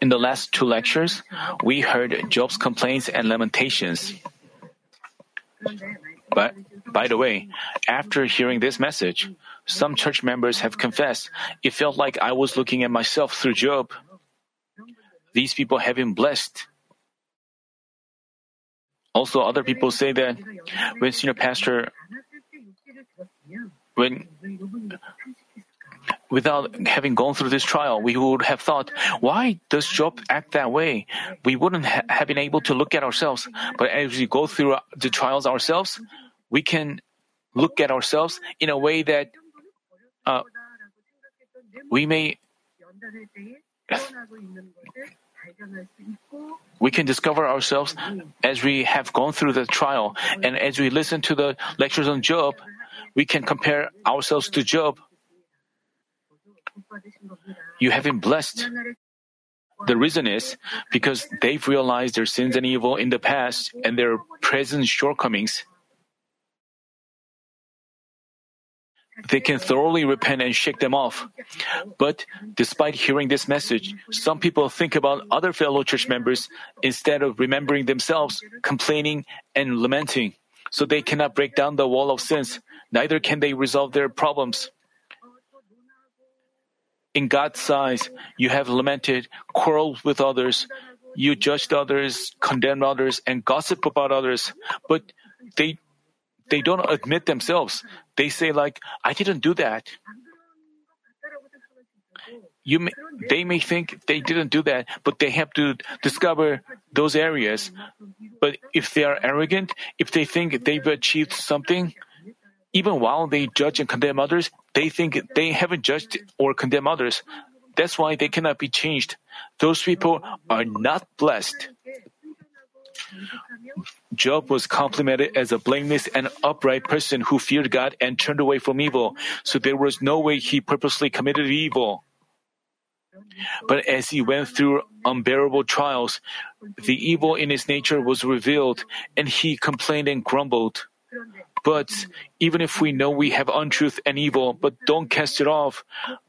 In the last two lectures, we heard Job's complaints and lamentations. But, by the way, after hearing this message, some church members have confessed it felt like I was looking at myself through Job. These people have been blessed. Also, other people say that when senior pastor, when without having gone through this trial, we would have thought, why does Job act that way? We wouldn't ha- have been able to look at ourselves. But as we go through the trials ourselves, we can look at ourselves in a way that uh, we may we can discover ourselves as we have gone through the trial and as we listen to the lectures on Job, we can compare ourselves to Job you have been blessed. The reason is because they've realized their sins and evil in the past and their present shortcomings. They can thoroughly repent and shake them off. But despite hearing this message, some people think about other fellow church members instead of remembering themselves, complaining, and lamenting. So they cannot break down the wall of sins, neither can they resolve their problems. In God's eyes, you have lamented, quarreled with others, you judged others, condemned others, and gossip about others, but they they don't admit themselves. They say like, "I didn't do that." You may, they may think they didn't do that, but they have to discover those areas. But if they are arrogant, if they think they've achieved something, even while they judge and condemn others, they think they haven't judged or condemned others. That's why they cannot be changed. Those people are not blessed. Job was complimented as a blameless and upright person who feared God and turned away from evil, so there was no way he purposely committed evil. But as he went through unbearable trials, the evil in his nature was revealed, and he complained and grumbled. But even if we know we have untruth and evil, but don't cast it off,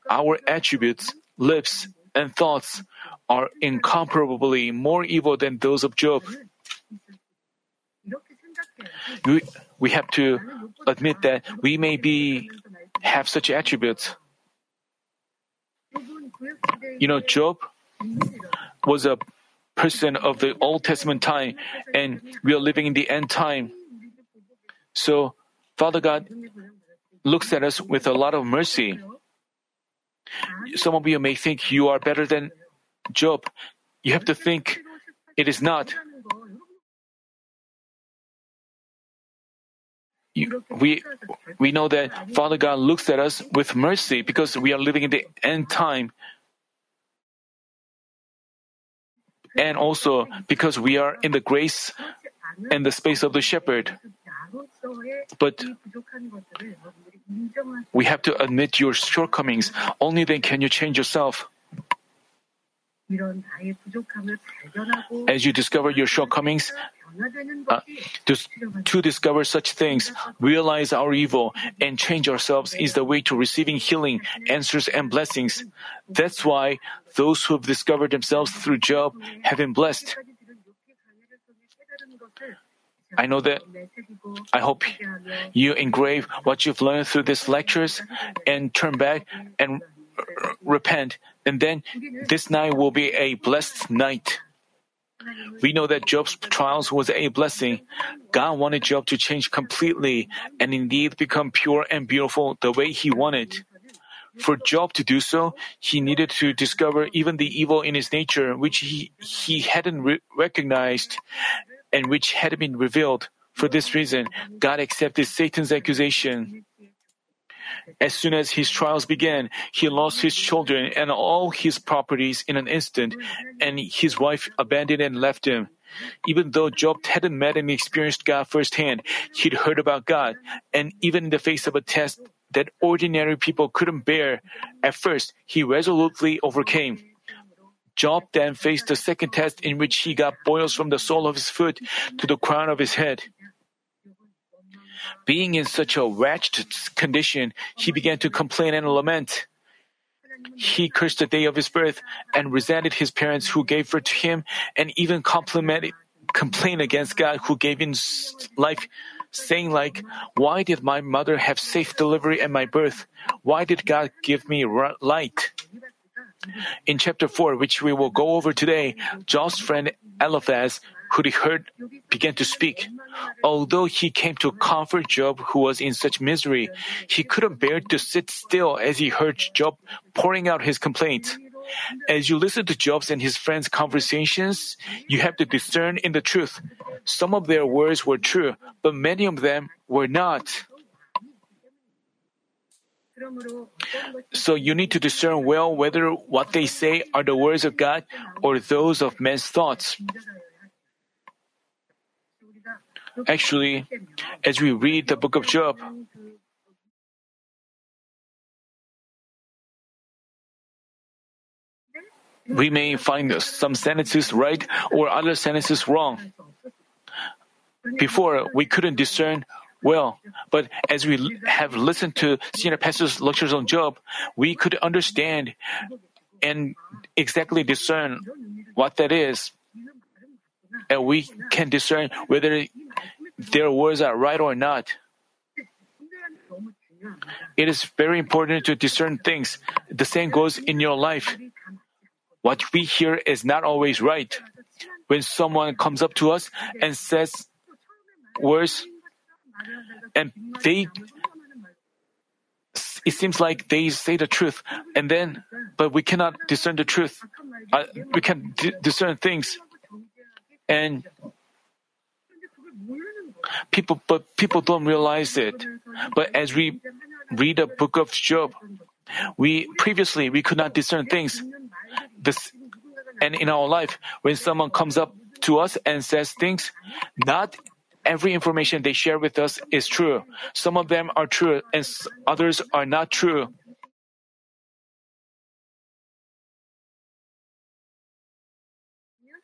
our attributes, lips, and thoughts are incomparably more evil than those of Job. We, we have to admit that we may be have such attributes. You know, Job was a person of the Old Testament time, and we are living in the end time. So, Father God looks at us with a lot of mercy. Some of you may think you are better than Job. You have to think it is not. We we know that Father God looks at us with mercy because we are living in the end time. And also because we are in the grace and the space of the shepherd. But we have to admit your shortcomings. Only then can you change yourself. As you discover your shortcomings, uh, to, to discover such things, realize our evil, and change ourselves is the way to receiving healing, answers, and blessings. That's why those who have discovered themselves through Job have been blessed. I know that I hope you engrave what you've learned through these lectures and turn back and repent. And then this night will be a blessed night. We know that Job's trials was a blessing. God wanted Job to change completely and indeed become pure and beautiful the way he wanted. For Job to do so, he needed to discover even the evil in his nature, which he, he hadn't re- recognized and which had been revealed. For this reason, God accepted Satan's accusation. As soon as his trials began, he lost his children and all his properties in an instant, and his wife abandoned and left him. Even though Job hadn't met and experienced God firsthand, he'd heard about God, and even in the face of a test that ordinary people couldn't bear, at first he resolutely overcame. Job then faced the second test in which he got boils from the sole of his foot to the crown of his head. Being in such a wretched condition, he began to complain and lament. he cursed the day of his birth and resented his parents who gave birth to him and even complimented, complained against God who gave him life, saying like, why did my mother have safe delivery at my birth? Why did God give me light? In chapter 4, which we will go over today, Job's friend Eliphaz, who he heard, began to speak. Although he came to comfort Job, who was in such misery, he couldn't bear to sit still as he heard Job pouring out his complaints. As you listen to Job's and his friends' conversations, you have to discern in the truth. Some of their words were true, but many of them were not. So you need to discern well whether what they say are the words of God or those of men's thoughts. Actually, as we read the book of Job, we may find some sentences right or other sentences wrong. Before, we couldn't discern well, but as we have listened to senior pastors' lectures on Job, we could understand and exactly discern what that is. And we can discern whether their words are right or not. It is very important to discern things. The same goes in your life. What we hear is not always right. When someone comes up to us and says words, and they, it seems like they say the truth, and then, but we cannot discern the truth. Uh, we can d- discern things, and people, but people don't realize it. But as we read the book of Job, we previously we could not discern things. This, and in our life, when someone comes up to us and says things, not every information they share with us is true. Some of them are true and others are not true.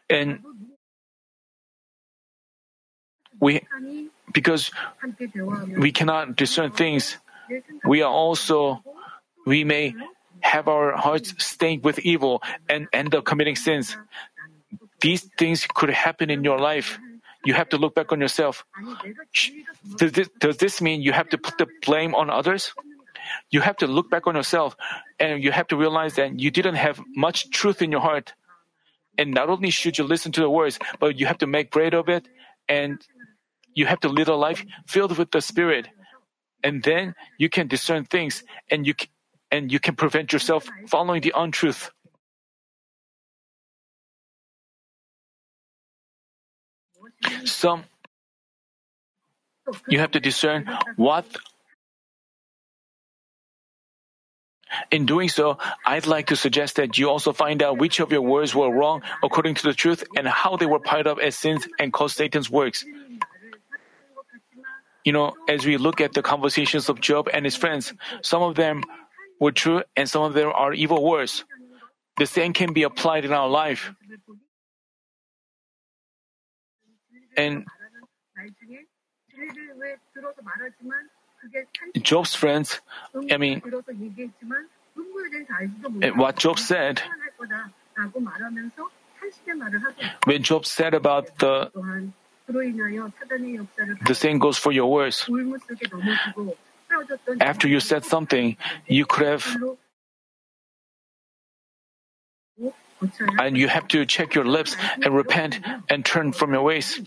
And we, because we cannot discern things, we are also, we may have our hearts stained with evil and end up committing sins. These things could happen in your life you have to look back on yourself. Does this, does this mean you have to put the blame on others? You have to look back on yourself and you have to realize that you didn't have much truth in your heart. And not only should you listen to the words, but you have to make bread of it and you have to live a life filled with the Spirit. And then you can discern things and you, and you can prevent yourself following the untruth. Some you have to discern what In doing so, I'd like to suggest that you also find out which of your words were wrong according to the truth and how they were piled up as sins and caused Satan's works. You know, as we look at the conversations of Job and his friends, some of them were true and some of them are evil words. The same can be applied in our life. And Job's friends, I mean, what Job said, when Job said about the the same goes for your words. After you said something, you could have and you have to check your lips and repent and turn from your ways.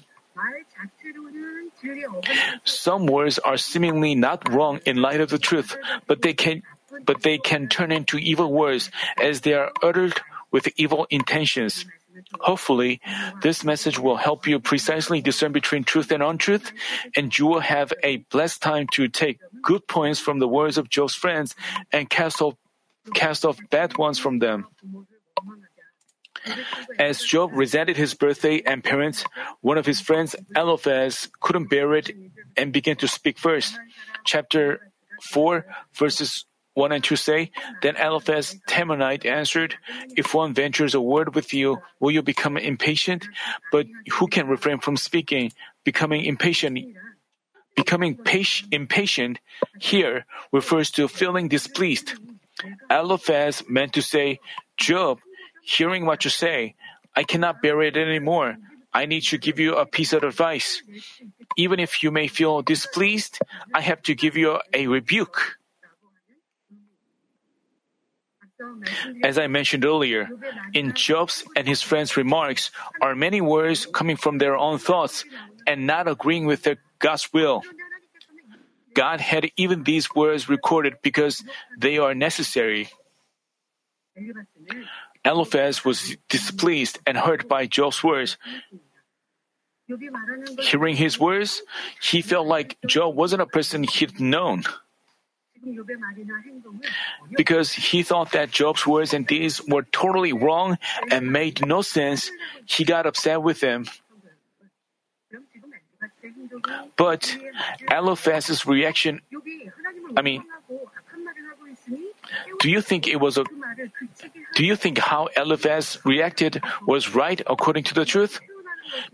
Some words are seemingly not wrong in light of the truth, but they can but they can turn into evil words as they are uttered with evil intentions. Hopefully, this message will help you precisely discern between truth and untruth, and you will have a blessed time to take good points from the words of Job's friends and cast off, cast off bad ones from them. As Job resented his birthday and parents, one of his friends, Eliphaz, couldn't bear it and began to speak first. Chapter 4, verses 1 and 2 say, Then Eliphaz Temanite answered, If one ventures a word with you, will you become impatient? But who can refrain from speaking, becoming impatient? Becoming impatient here refers to feeling displeased. Eliphaz meant to say, Job, hearing what you say, I cannot bear it anymore. I need to give you a piece of advice. Even if you may feel displeased, I have to give you a rebuke. As I mentioned earlier, in Job's and his friends' remarks are many words coming from their own thoughts and not agreeing with God's will. God had even these words recorded because they are necessary. Eliphaz was displeased and hurt by Job's words. Hearing his words, he felt like Job wasn't a person he'd known. Because he thought that Job's words and deeds were totally wrong and made no sense, he got upset with him. But Eliphaz's reaction, I mean, do you think it was a, do you think how Eliphaz reacted was right according to the truth?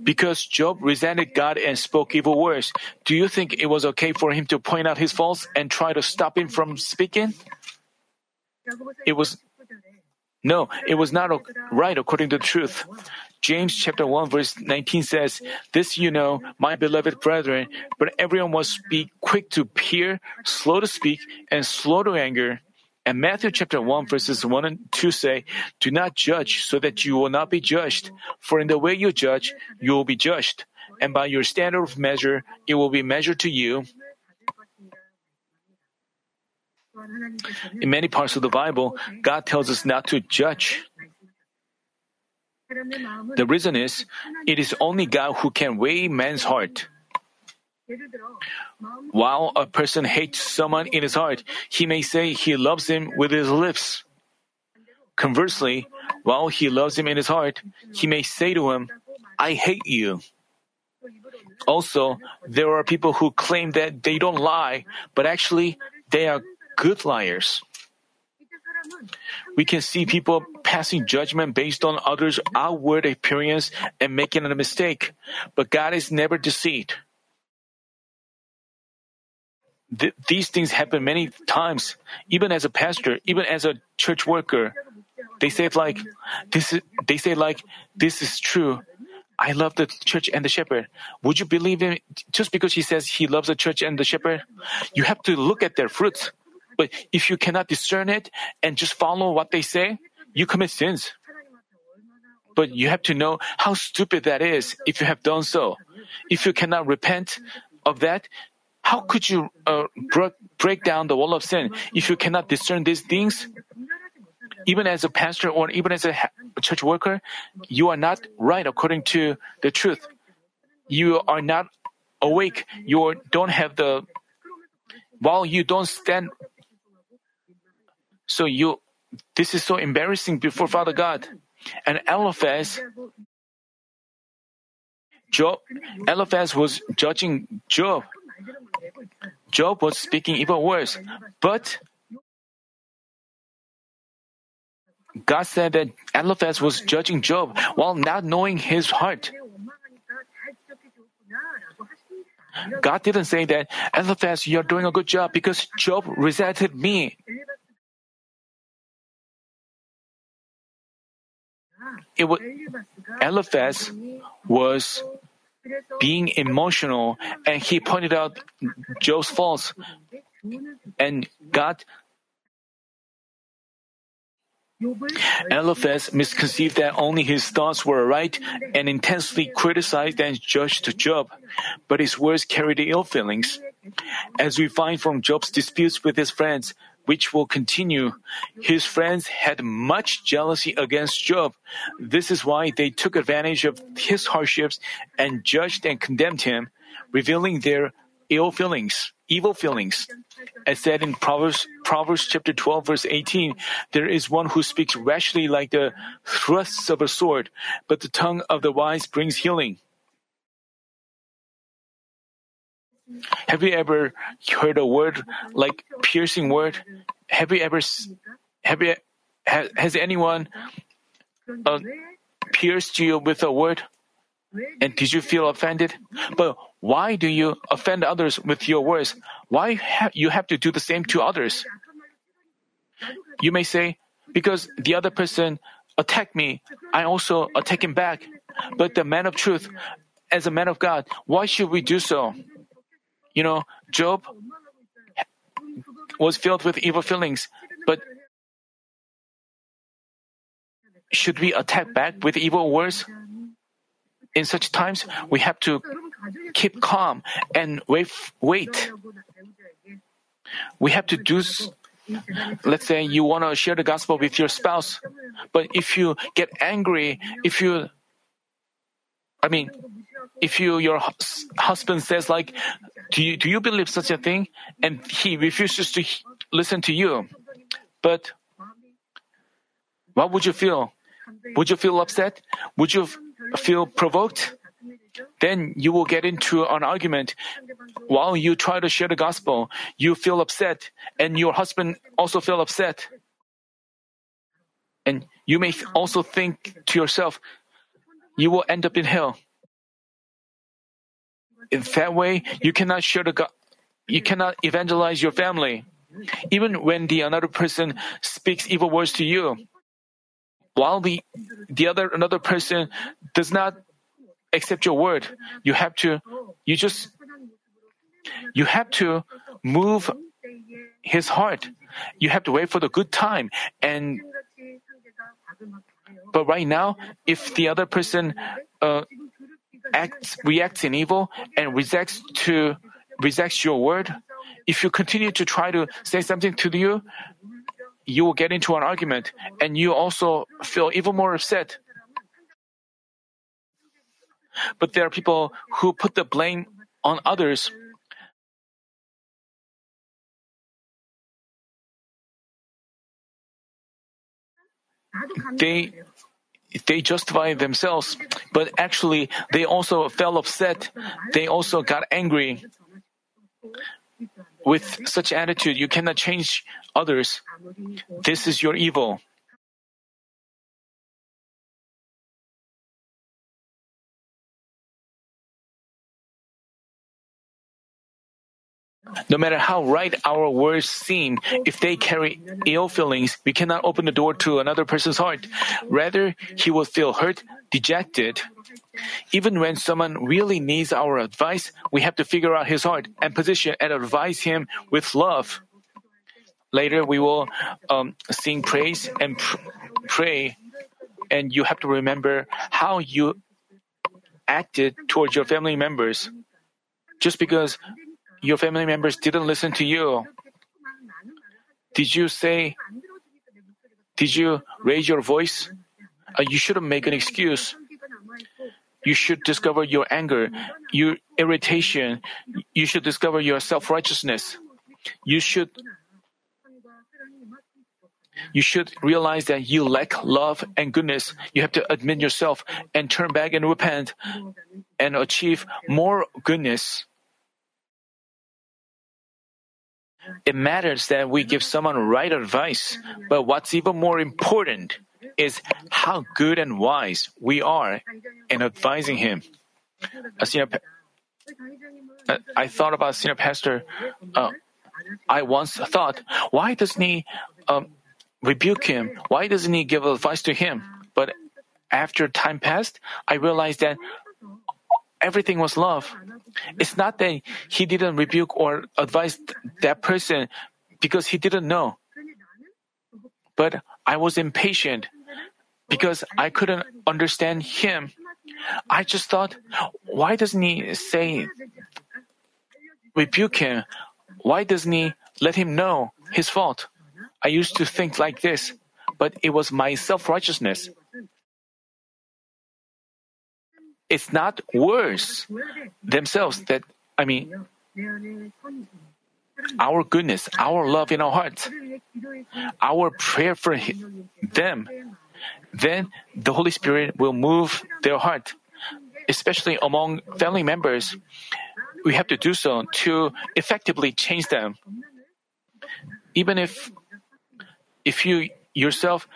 Because Job resented God and spoke evil words, do you think it was okay for him to point out his faults and try to stop him from speaking? It was no, it was not right according to the truth. James chapter 1 verse 19 says, This you know, my beloved brethren, but everyone must be quick to hear, slow to speak, and slow to anger. And Matthew chapter 1 verses 1 and 2 say, Do not judge so that you will not be judged. For in the way you judge, you will be judged. And by your standard of measure, it will be measured to you. In many parts of the Bible, God tells us not to judge. The reason is, it is only God who can weigh man's heart. While a person hates someone in his heart, he may say he loves him with his lips. Conversely, while he loves him in his heart, he may say to him, I hate you. Also, there are people who claim that they don't lie, but actually they are good liars. We can see people passing judgment based on others' outward appearance and making a mistake, but God is never deceived. Th- these things happen many times, even as a pastor, even as a church worker. They say like, this is, they say like, this is true. I love the church and the shepherd. Would you believe him just because he says he loves the church and the shepherd? You have to look at their fruits. But if you cannot discern it and just follow what they say, you commit sins. But you have to know how stupid that is if you have done so. If you cannot repent of that, how could you uh, break down the wall of sin if you cannot discern these things? Even as a pastor or even as a church worker, you are not right according to the truth. You are not awake. You don't have the, while you don't stand so you, this is so embarrassing before Father God. And Eliphaz, Job, Eliphaz was judging Job. Job was speaking evil words, but God said that Eliphaz was judging Job while not knowing his heart. God didn't say that, Eliphaz, you're doing a good job because Job resented me. it was Eliphaz was being emotional and he pointed out Job's faults and God Eliphaz misconceived that only his thoughts were right and intensely criticized and judged Job, but his words carried ill feelings. As we find from Job's disputes with his friends, which will continue. His friends had much jealousy against Job. This is why they took advantage of his hardships and judged and condemned him, revealing their ill feelings, evil feelings. As said in Proverbs, Proverbs chapter 12 verse 18, there is one who speaks rashly like the thrusts of a sword, but the tongue of the wise brings healing. Have you ever heard a word like piercing word? Have you ever have you has, has anyone uh, pierced you with a word? And did you feel offended? But why do you offend others with your words? Why ha- you have to do the same to others? You may say, because the other person attacked me, I also attack him back. But the man of truth, as a man of God, why should we do so? You know, Job was filled with evil feelings, but should we attack back with evil words? In such times, we have to keep calm and wait. wait. We have to do. Let's say you want to share the gospel with your spouse, but if you get angry, if you, I mean, if you your husband says like, "Do you do you believe such a thing?" and he refuses to listen to you, but what would you feel? Would you feel upset? Would you feel provoked? Then you will get into an argument. While you try to share the gospel, you feel upset, and your husband also feel upset. And you may also think to yourself, you will end up in hell. In that way, you cannot share the God, you cannot evangelize your family. Even when the another person speaks evil words to you, while the the other another person does not accept your word, you have to you just you have to move his heart. You have to wait for the good time and but right now, if the other person uh, acts reacts in evil and rejects to rejects your word, if you continue to try to say something to you, you will get into an argument and you also feel even more upset. But there are people who put the blame on others. They they justify themselves, but actually they also felt upset. They also got angry. With such attitude, you cannot change others. This is your evil. No matter how right our words seem, if they carry ill feelings, we cannot open the door to another person's heart. Rather, he will feel hurt, dejected. Even when someone really needs our advice, we have to figure out his heart and position and advise him with love. Later, we will um, sing praise and pr- pray, and you have to remember how you acted towards your family members. Just because your family members didn't listen to you, did you say, did you raise your voice? Uh, you shouldn't make an excuse. You should discover your anger, your irritation. You should discover your self righteousness. You should you should realize that you lack love and goodness. You have to admit yourself and turn back and repent and achieve more goodness. It matters that we give someone right advice, but what's even more important is how good and wise we are in advising him. Uh, senior, uh, I thought about senior pastor. Uh, I once thought, why doesn't he um, rebuke him? Why doesn't he give advice to him? But after time passed, I realized that everything was love. It's not that he didn't rebuke or advise that person because he didn't know. But I was impatient because I couldn't understand him. I just thought, why doesn't he say, rebuke him? Why doesn't he let him know his fault? I used to think like this, but it was my self righteousness. It's not words themselves that, I mean, our goodness, our love in our hearts, our prayer for them, then the Holy Spirit will move their heart, especially among family members. We have to do so to effectively change them. Even if if you yourself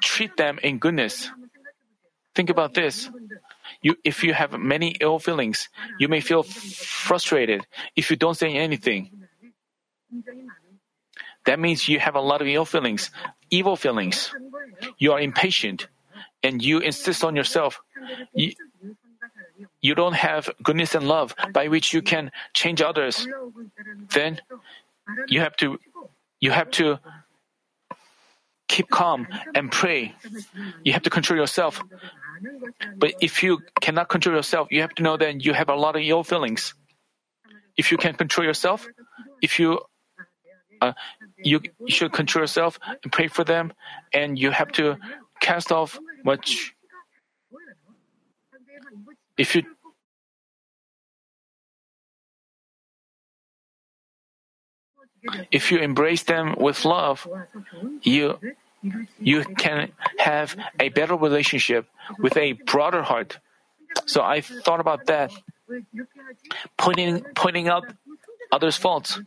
treat them in goodness. Think about this. You, if you have many ill feelings, you may feel frustrated if you don't say anything. that means you have a lot of ill feelings, evil feelings. You are impatient and you insist on yourself. You, you don't have goodness and love by which you can change others. Then you have to you have to keep calm and pray. You have to control yourself. But if you cannot control yourself, you have to know that you have a lot of ill feelings. If you can control yourself, if you uh, you, you should control yourself and pray for them, and you have to cast off much. If you if you embrace them with love, you you can have a better relationship with a broader heart. So I thought about that, pointing pointing out others' faults.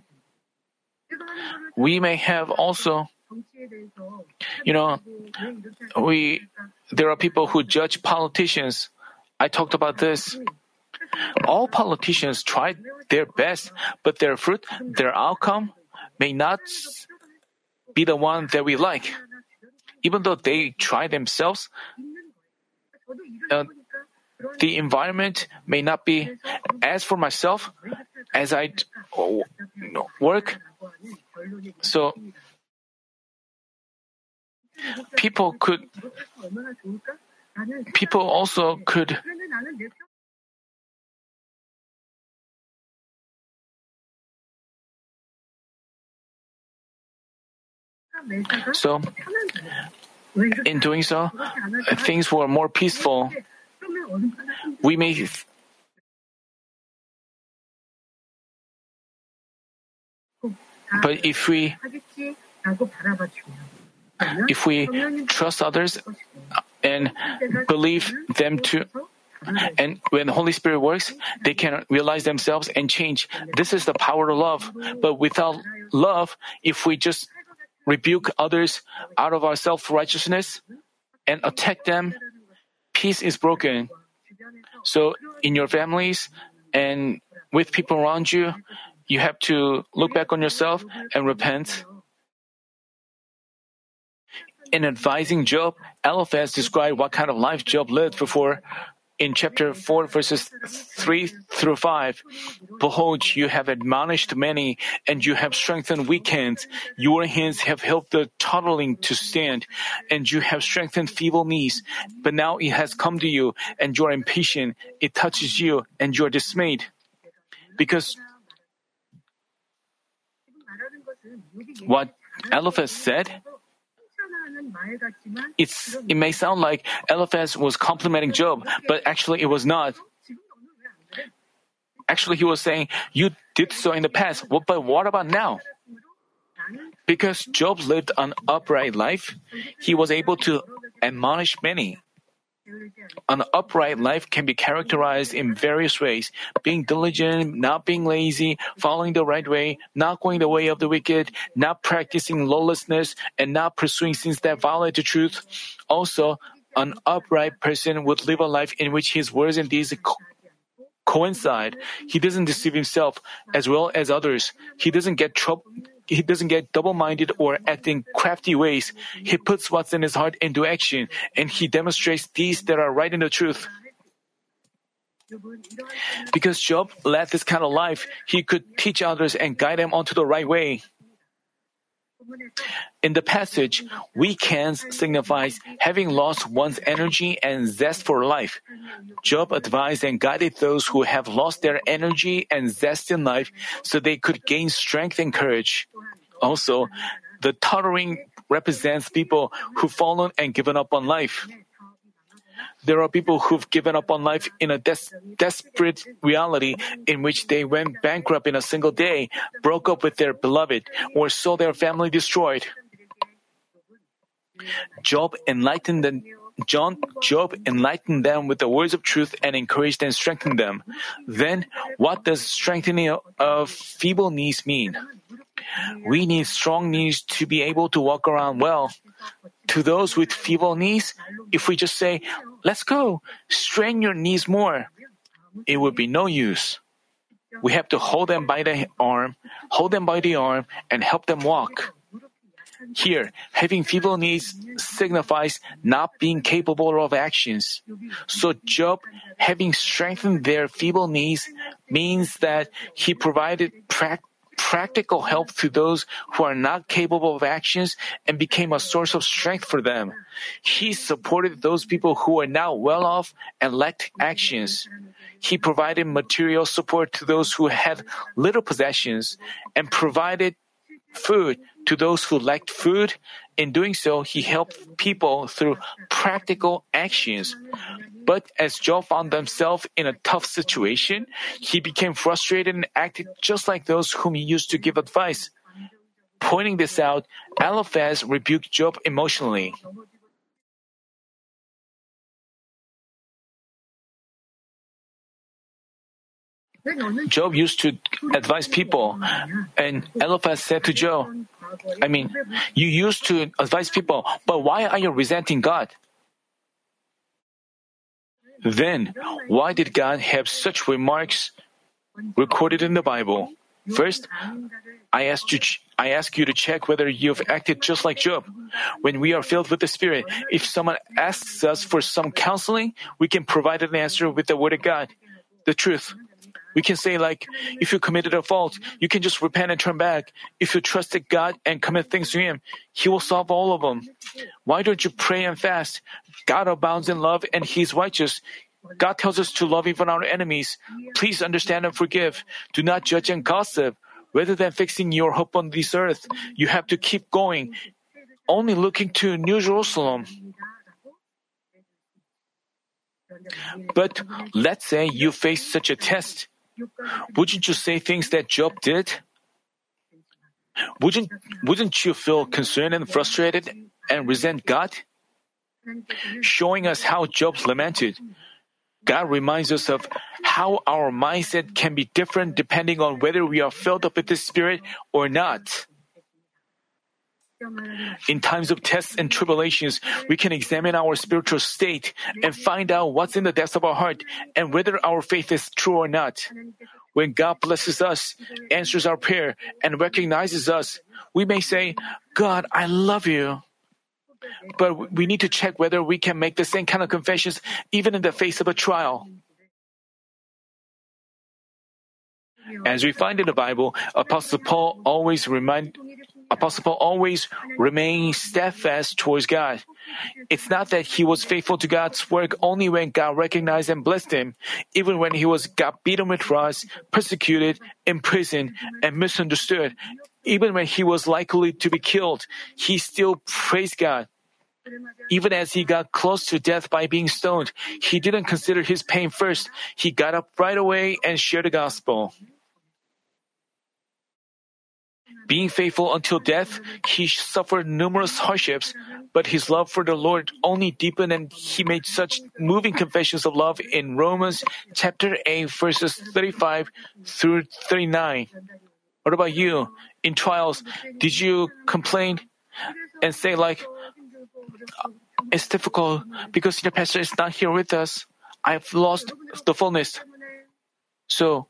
We may have also, you know, we there are people who judge politicians. I talked about this. All politicians tried their best, but their fruit, their outcome, may not be the one that we like. Even though they try themselves, uh, the environment may not be. As for myself, as I oh, work, so people could, people also could So, in doing so, things were more peaceful. We may but if we if we trust others uh, and believe them to and when the Holy Spirit works, they can realize themselves and change. This is the power of love. But without love, if we just rebuke others out of our self righteousness and attack them, peace is broken. So, in your families and with people around you, you have to look back on yourself and repent. In advising Job, Eliphaz described what kind of life Job lived before in chapter 4, verses 3 through 5, Behold, you have admonished many, and you have strengthened weak hands. Your hands have helped the tottering to stand, and you have strengthened feeble knees. But now it has come to you, and you are impatient. It touches you, and you are dismayed. Because what Eliphaz said it's, it may sound like Eliphaz was complimenting Job, but actually it was not. Actually, he was saying, You did so in the past, but what about now? Because Job lived an upright life, he was able to admonish many. An upright life can be characterized in various ways being diligent, not being lazy, following the right way, not going the way of the wicked, not practicing lawlessness, and not pursuing sins that violate the truth. Also, an upright person would live a life in which his words and deeds co- coincide. He doesn't deceive himself as well as others. He doesn't get trouble he doesn't get double-minded or act in crafty ways. He puts what's in his heart into action, and he demonstrates deeds that are right in the truth. Because Job led this kind of life, he could teach others and guide them onto the right way. In the passage, weak hands signifies having lost one's energy and zest for life. Job advised and guided those who have lost their energy and zest in life so they could gain strength and courage. Also, the tottering represents people who've fallen and given up on life. There are people who've given up on life in a des- desperate reality in which they went bankrupt in a single day, broke up with their beloved, or saw their family destroyed. Job enlightened them. John, Job enlightened them with the words of truth and encouraged and strengthened them. Then, what does strengthening of feeble knees mean? We need strong knees to be able to walk around well. To those with feeble knees, if we just say, let's go, strain your knees more, it would be no use. We have to hold them by the arm, hold them by the arm, and help them walk. Here, having feeble knees signifies not being capable of actions. So Job, having strengthened their feeble knees, means that he provided pra- practical help to those who are not capable of actions and became a source of strength for them. He supported those people who were now well off and lacked actions. He provided material support to those who had little possessions and provided food to those who lacked food. In doing so, he helped people through practical actions. But as Job found himself in a tough situation, he became frustrated and acted just like those whom he used to give advice. Pointing this out, Eliphaz rebuked Job emotionally. Job used to advise people, and Eliphaz said to Job, I mean, you used to advise people, but why are you resenting God? Then, why did God have such remarks recorded in the Bible? First, I ask you, I ask you to check whether you've acted just like Job. When we are filled with the Spirit, if someone asks us for some counseling, we can provide an answer with the Word of God, the truth. We can say like, if you committed a fault, you can just repent and turn back. If you trusted God and commit things to Him, He will solve all of them. Why don't you pray and fast? God abounds in love and He is righteous. God tells us to love even our enemies. Please understand and forgive. Do not judge and gossip. Rather than fixing your hope on this earth, you have to keep going, only looking to New Jerusalem. But let's say you face such a test. Wouldn't you say things that Job did? Wouldn't, wouldn't you feel concerned and frustrated and resent God? Showing us how Job lamented. God reminds us of how our mindset can be different depending on whether we are filled up with the Spirit or not. In times of tests and tribulations, we can examine our spiritual state and find out what's in the depths of our heart and whether our faith is true or not. When God blesses us, answers our prayer, and recognizes us, we may say, God, I love you. But we need to check whether we can make the same kind of confessions even in the face of a trial. As we find in the Bible, Apostle Paul always remind Apostle Paul always remained steadfast towards God. It's not that he was faithful to God's work only when God recognized and blessed him. Even when he was got beaten with rods, persecuted, imprisoned, and misunderstood, even when he was likely to be killed, he still praised God. Even as he got close to death by being stoned, he didn't consider his pain first. He got up right away and shared the gospel. Being faithful until death, he suffered numerous hardships, but his love for the Lord only deepened and he made such moving confessions of love in Romans chapter 8 verses 35 through 39. What about you? In trials, did you complain and say like, it's difficult because your pastor is not here with us. I've lost the fullness. So,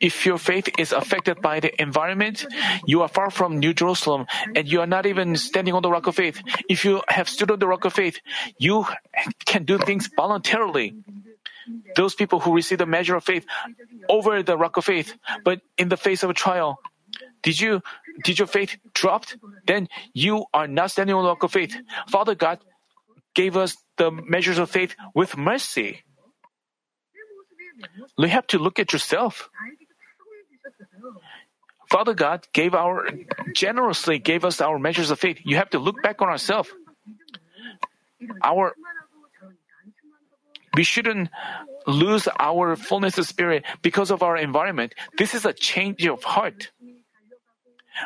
If your faith is affected by the environment, you are far from New Jerusalem and you are not even standing on the rock of faith. If you have stood on the rock of faith, you can do things voluntarily. Those people who receive the measure of faith over the rock of faith, but in the face of a trial, did you did your faith dropped? Then you are not standing on the rock of faith. Father God gave us the measures of faith with mercy. You have to look at yourself. Father God gave our generously gave us our measures of faith. You have to look back on ourselves. Our we shouldn't lose our fullness of spirit because of our environment. This is a change of heart.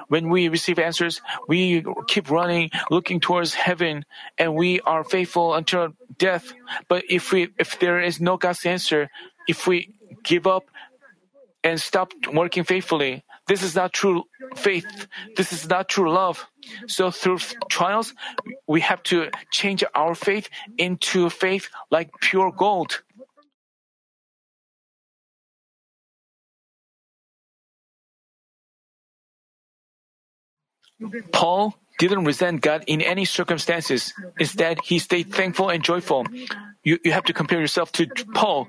When we receive answers, we keep running, looking towards heaven, and we are faithful until death. But if we, if there is no God's answer, if we give up and stop working faithfully, this is not true faith. This is not true love. So through trials, we have to change our faith into faith like pure gold. Paul didn't resent God in any circumstances. Instead, he stayed thankful and joyful. You, you have to compare yourself to Paul.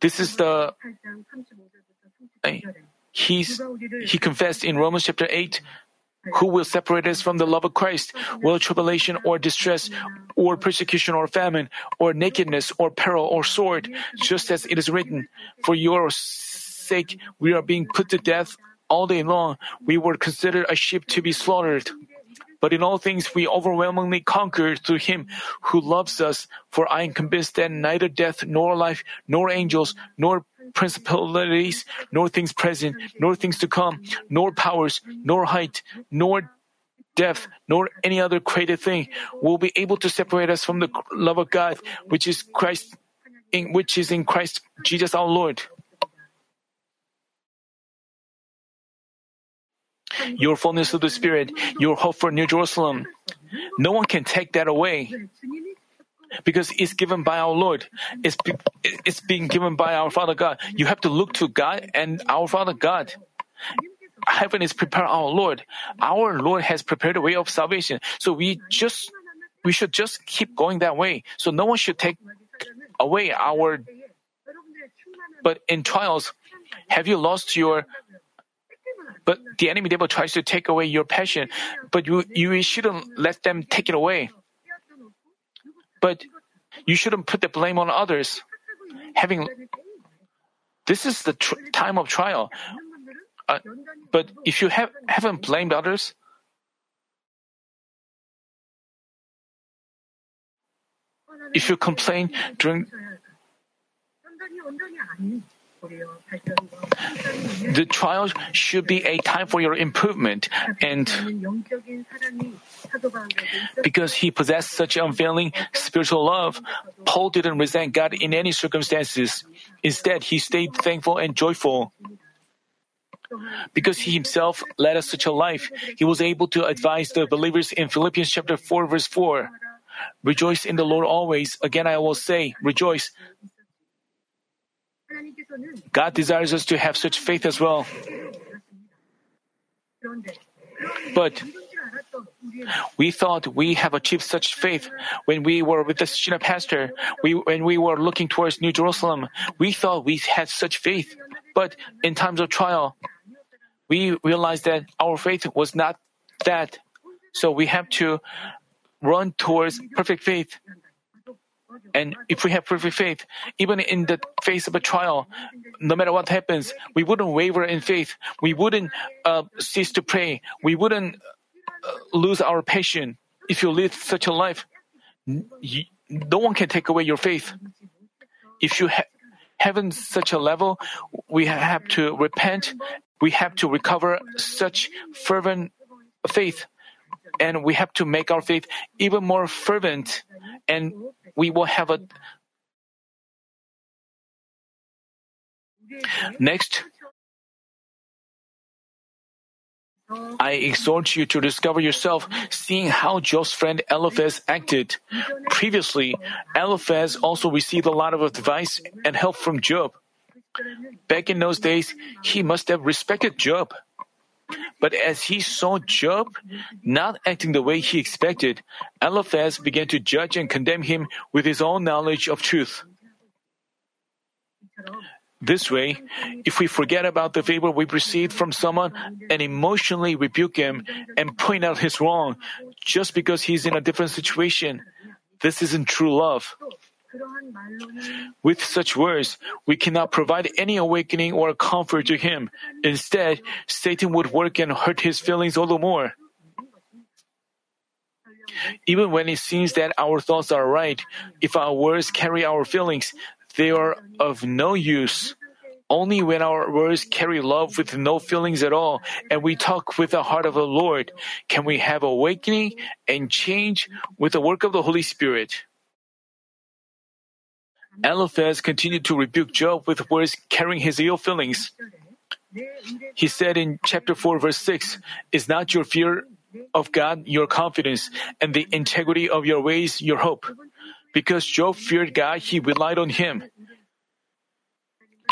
This is the he's, he confessed in Romans chapter 8 who will separate us from the love of Christ? Will tribulation or distress or persecution or famine or nakedness or peril or sword? Just as it is written, For your sake we are being put to death all day long. We were considered a sheep to be slaughtered. But in all things we overwhelmingly conquer through him who loves us, for I am convinced that neither death nor life, nor angels, nor principalities, nor things present, nor things to come, nor powers, nor height, nor depth, nor any other created thing will be able to separate us from the love of God, which is Christ, in, which is in Christ Jesus our Lord. Your fullness of the Spirit, your hope for New Jerusalem. No one can take that away because it's given by our Lord. It's, be, it's being given by our Father God. You have to look to God and our Father God. Heaven is prepared our Lord. Our Lord has prepared a way of salvation. So we just we should just keep going that way. So no one should take away our but in trials, have you lost your but the enemy devil tries to take away your passion, but you you shouldn't let them take it away. But you shouldn't put the blame on others. Having this is the tr- time of trial. Uh, but if you have, haven't blamed others, if you complain during the trials should be a time for your improvement and because he possessed such unfailing spiritual love, Paul didn't resent God in any circumstances. Instead, he stayed thankful and joyful. Because he himself led us such a life, he was able to advise the believers in Philippians chapter 4 verse 4. Rejoice in the Lord always. Again I will say, rejoice. God desires us to have such faith as well. But we thought we have achieved such faith when we were with the Shina pastor. We, when we were looking towards New Jerusalem, we thought we had such faith. But in times of trial, we realized that our faith was not that. So we have to run towards perfect faith. And if we have perfect faith, even in the face of a trial, no matter what happens, we wouldn't waver in faith. We wouldn't uh, cease to pray. We wouldn't uh, lose our passion. If you live such a life, no one can take away your faith. If you ha- haven't such a level, we have to repent. We have to recover such fervent faith. And we have to make our faith even more fervent. And we will have a Next, I exhort you to discover yourself, seeing how Job's friend Eliphaz acted. Previously, Eliphaz also received a lot of advice and help from Job. Back in those days, he must have respected Job. But as he saw Job not acting the way he expected, Eliphaz began to judge and condemn him with his own knowledge of truth. This way, if we forget about the favor we received from someone and emotionally rebuke him and point out his wrong just because he's in a different situation, this isn't true love. With such words, we cannot provide any awakening or comfort to him. Instead, Satan would work and hurt his feelings all the more. Even when it seems that our thoughts are right, if our words carry our feelings, they are of no use. Only when our words carry love with no feelings at all and we talk with the heart of the Lord can we have awakening and change with the work of the Holy Spirit. Eliphaz continued to rebuke Job with words carrying his ill feelings. He said in chapter 4, verse 6, Is not your fear of God your confidence, and the integrity of your ways your hope? Because Job feared God, he relied on him.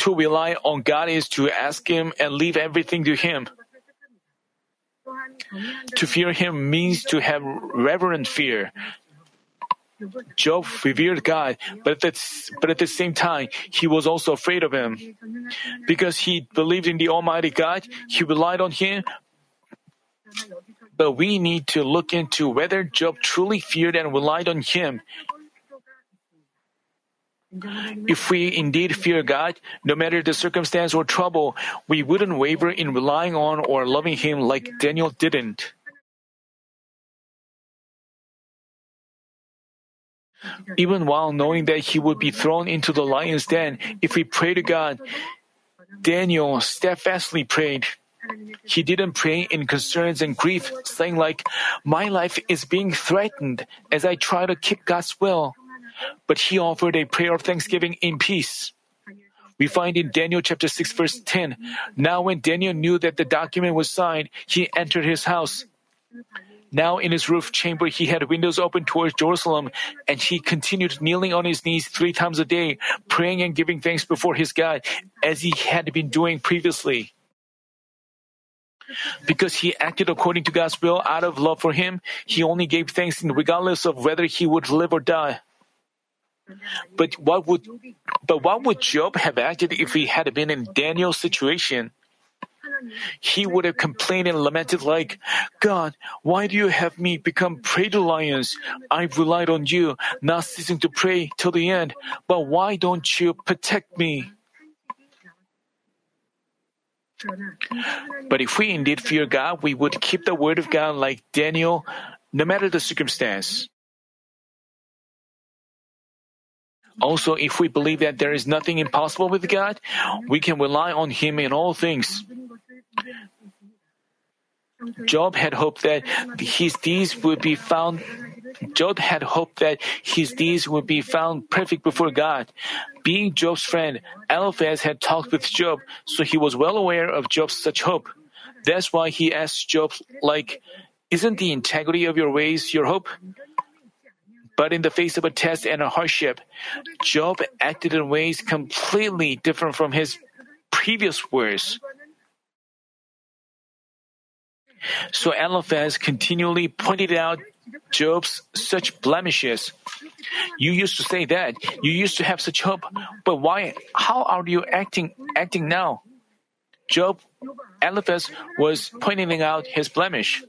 To rely on God is to ask Him and leave everything to Him. To fear him means to have reverent fear. Job revered God, but at, the, but at the same time, he was also afraid of him. Because he believed in the Almighty God, he relied on him. But we need to look into whether Job truly feared and relied on him. If we indeed fear God, no matter the circumstance or trouble, we wouldn't waver in relying on or loving Him like Daniel didn't. Even while knowing that he would be thrown into the lion's den, if we pray to God, Daniel steadfastly prayed. He didn't pray in concerns and grief, saying like, My life is being threatened as I try to keep God's will. But he offered a prayer of thanksgiving in peace. We find in Daniel chapter 6 verse 10, Now when Daniel knew that the document was signed, he entered his house. Now in his roof chamber he had windows open towards Jerusalem, and he continued kneeling on his knees three times a day, praying and giving thanks before his God, as he had been doing previously. Because he acted according to God's will out of love for him, he only gave thanks regardless of whether he would live or die. But what would but what would Job have acted if he had been in Daniel's situation? He would have complained and lamented like, God, why do you have me become prey to lions? I've relied on you, not ceasing to pray till the end, but why don't you protect me? But if we indeed fear God, we would keep the word of God like Daniel, no matter the circumstance. Also, if we believe that there is nothing impossible with God, we can rely on Him in all things. Job had hoped that his deeds would be found. Job had hoped that his deeds would be found perfect before God. Being Job's friend, Eliphaz had talked with Job, so he was well aware of Job's such hope. That's why he asked Job, like, Isn't the integrity of your ways your hope? But in the face of a test and a hardship, Job acted in ways completely different from his previous words. So Eliphaz continually pointed out Job's such blemishes. You used to say that. You used to have such hope. But why? How are you acting acting now? Job, Eliphaz was pointing out his blemish.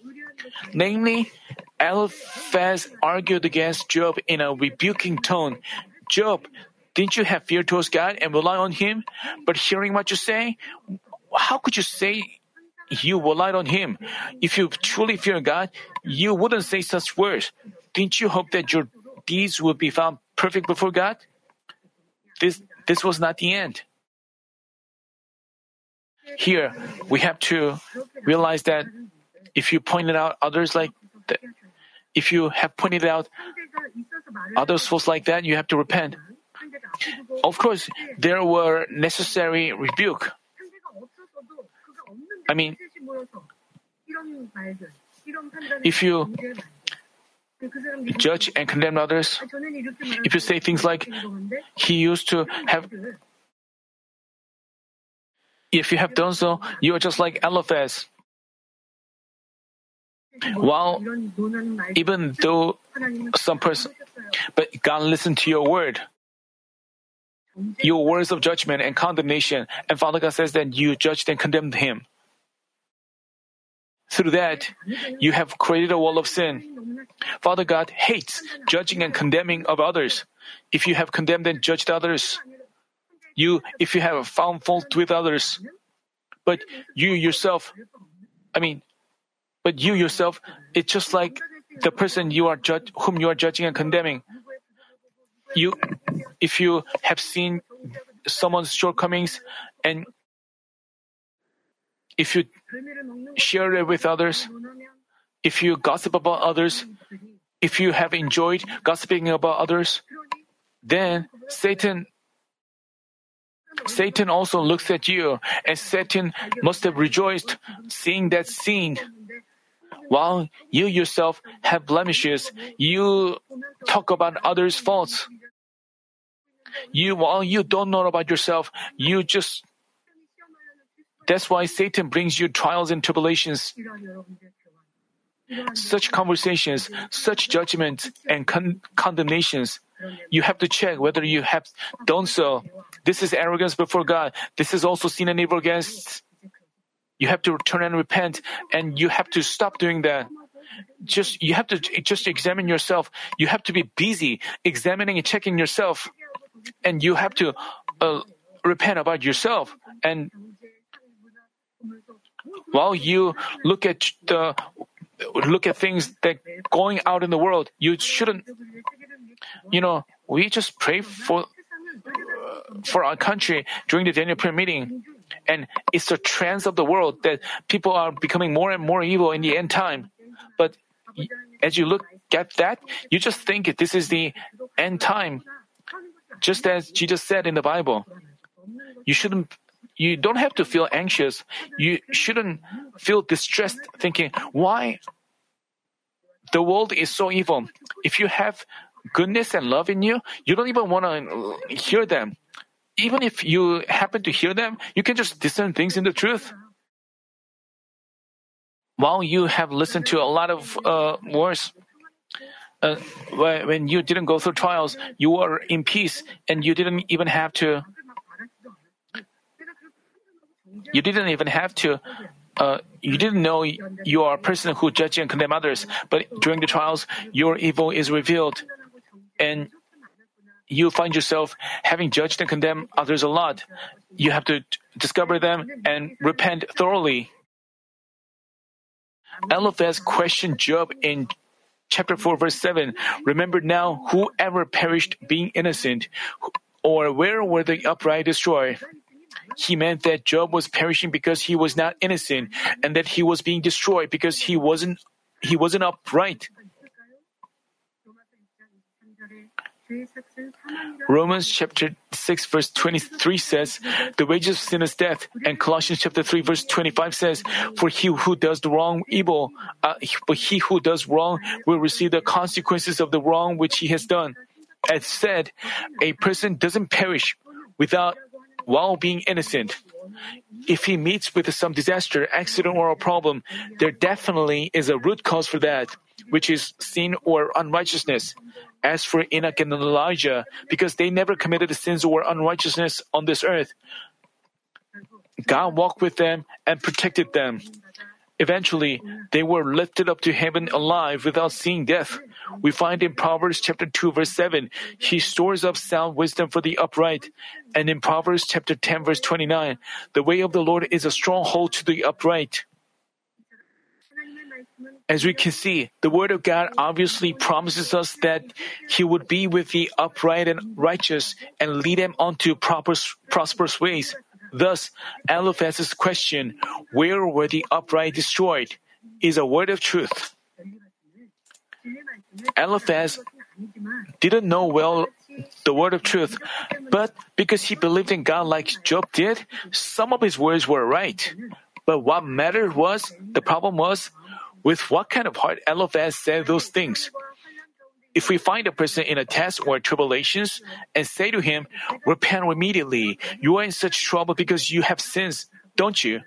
Namely, Eliphaz argued against Job in a rebuking tone. Job, didn't you have fear towards God and rely on Him? But hearing what you say, how could you say you relied on Him. If you truly fear God, you wouldn't say such words. Didn't you hope that your deeds would be found perfect before God? This, this was not the end. Here, we have to realize that if you pointed out others like that, if you have pointed out others faults like that, you have to repent. Of course, there were necessary rebuke. I mean, if you judge and condemn others, if you say things like, he used to have, if you have done so, you are just like Eliphaz. While even though some person, but God listened to your word, your words of judgment and condemnation, and Father God says that you judged and condemned him. Through that, you have created a wall of sin. Father God hates judging and condemning of others. If you have condemned and judged others, you, if you have found fault with others, but you yourself, I mean, but you yourself, it's just like the person you are judge, whom you are judging and condemning. You, if you have seen someone's shortcomings and if you share it with others, if you gossip about others, if you have enjoyed gossiping about others, then Satan Satan also looks at you, and Satan must have rejoiced seeing that scene. While you yourself have blemishes, you talk about others' faults. You, while you don't know about yourself, you just that's why Satan brings you trials and tribulations. such conversations, such judgments and con- condemnations. You have to check whether you have done so. This is arrogance before God. This is also sin and evil against. You have to turn and repent, and you have to stop doing that. Just you have to just examine yourself. You have to be busy examining and checking yourself, and you have to uh, repent about yourself. And while you look at the look at things that going out in the world, you shouldn't. You know, we just pray for for our country during the Daniel prayer meeting, and it's the trends of the world that people are becoming more and more evil in the end time. But as you look at that, you just think it this is the end time, just as Jesus said in the Bible. You shouldn't you don't have to feel anxious. You shouldn't feel distressed thinking, why the world is so evil. If you have goodness and love in you, you don't even want to hear them. Even if you happen to hear them, you can just discern things in the truth. While you have listened to a lot of uh, words, uh, when you didn't go through trials, you were in peace and you didn't even have to you didn't even have to. Uh, you didn't know you are a person who judge and condemn others, but during the trials, your evil is revealed, and you find yourself having judged and condemned others a lot. You have to discover them and repent thoroughly. Eliphaz questioned Job in chapter 4, verse 7. Remember now, whoever perished being innocent, or where were the upright destroyed? He meant that Job was perishing because he was not innocent and that he was being destroyed because he wasn't he wasn't upright. Romans chapter 6 verse 23 says, the wages of sin is death. And Colossians chapter 3 verse 25 says, for he who does the wrong evil, uh, but he who does wrong will receive the consequences of the wrong which he has done. As said, a person doesn't perish without while being innocent. If he meets with some disaster, accident, or a problem, there definitely is a root cause for that, which is sin or unrighteousness. As for Enoch and Elijah, because they never committed sins or unrighteousness on this earth, God walked with them and protected them. Eventually, they were lifted up to heaven alive without seeing death. We find in Proverbs chapter 2 verse 7, He stores up sound wisdom for the upright. And in Proverbs chapter 10 verse 29, the way of the Lord is a stronghold to the upright. As we can see, the Word of God obviously promises us that He would be with the upright and righteous and lead them onto proper, prosperous ways. Thus, Eliphaz's question, where were the upright destroyed, is a word of truth. Eliphaz didn't know well the word of truth, but because he believed in God like Job did, some of his words were right. But what mattered was, the problem was, with what kind of heart Eliphaz said those things. If we find a person in a test or tribulations and say to him, Repent immediately, you are in such trouble because you have sins, don't you?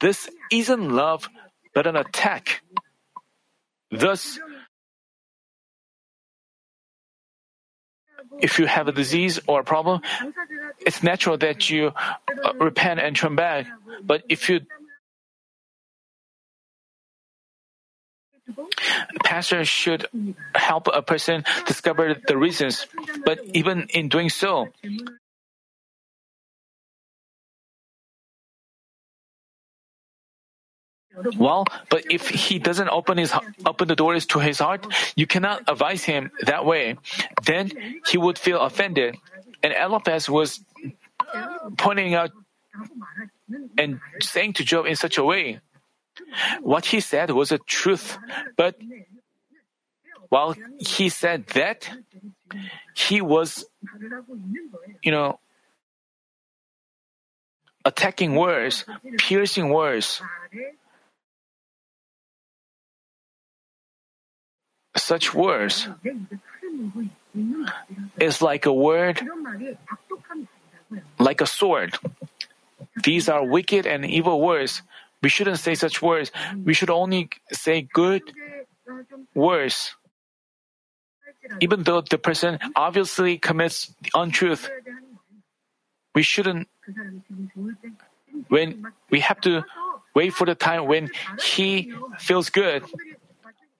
This isn't love, but an attack. Thus, if you have a disease or a problem, it's natural that you uh, repent and turn back. But if you pastor should help a person discover the reasons, but even in doing so, Well, but if he doesn't open his open the doors to his heart, you cannot advise him that way. Then he would feel offended. And Eliphaz was pointing out and saying to Job in such a way. What he said was a truth, but while he said that, he was, you know, attacking words, piercing words. Such words is like a word, like a sword. These are wicked and evil words we shouldn't say such words. We should only say good words. Even though the person obviously commits untruth, we shouldn't. When we have to wait for the time when he feels good,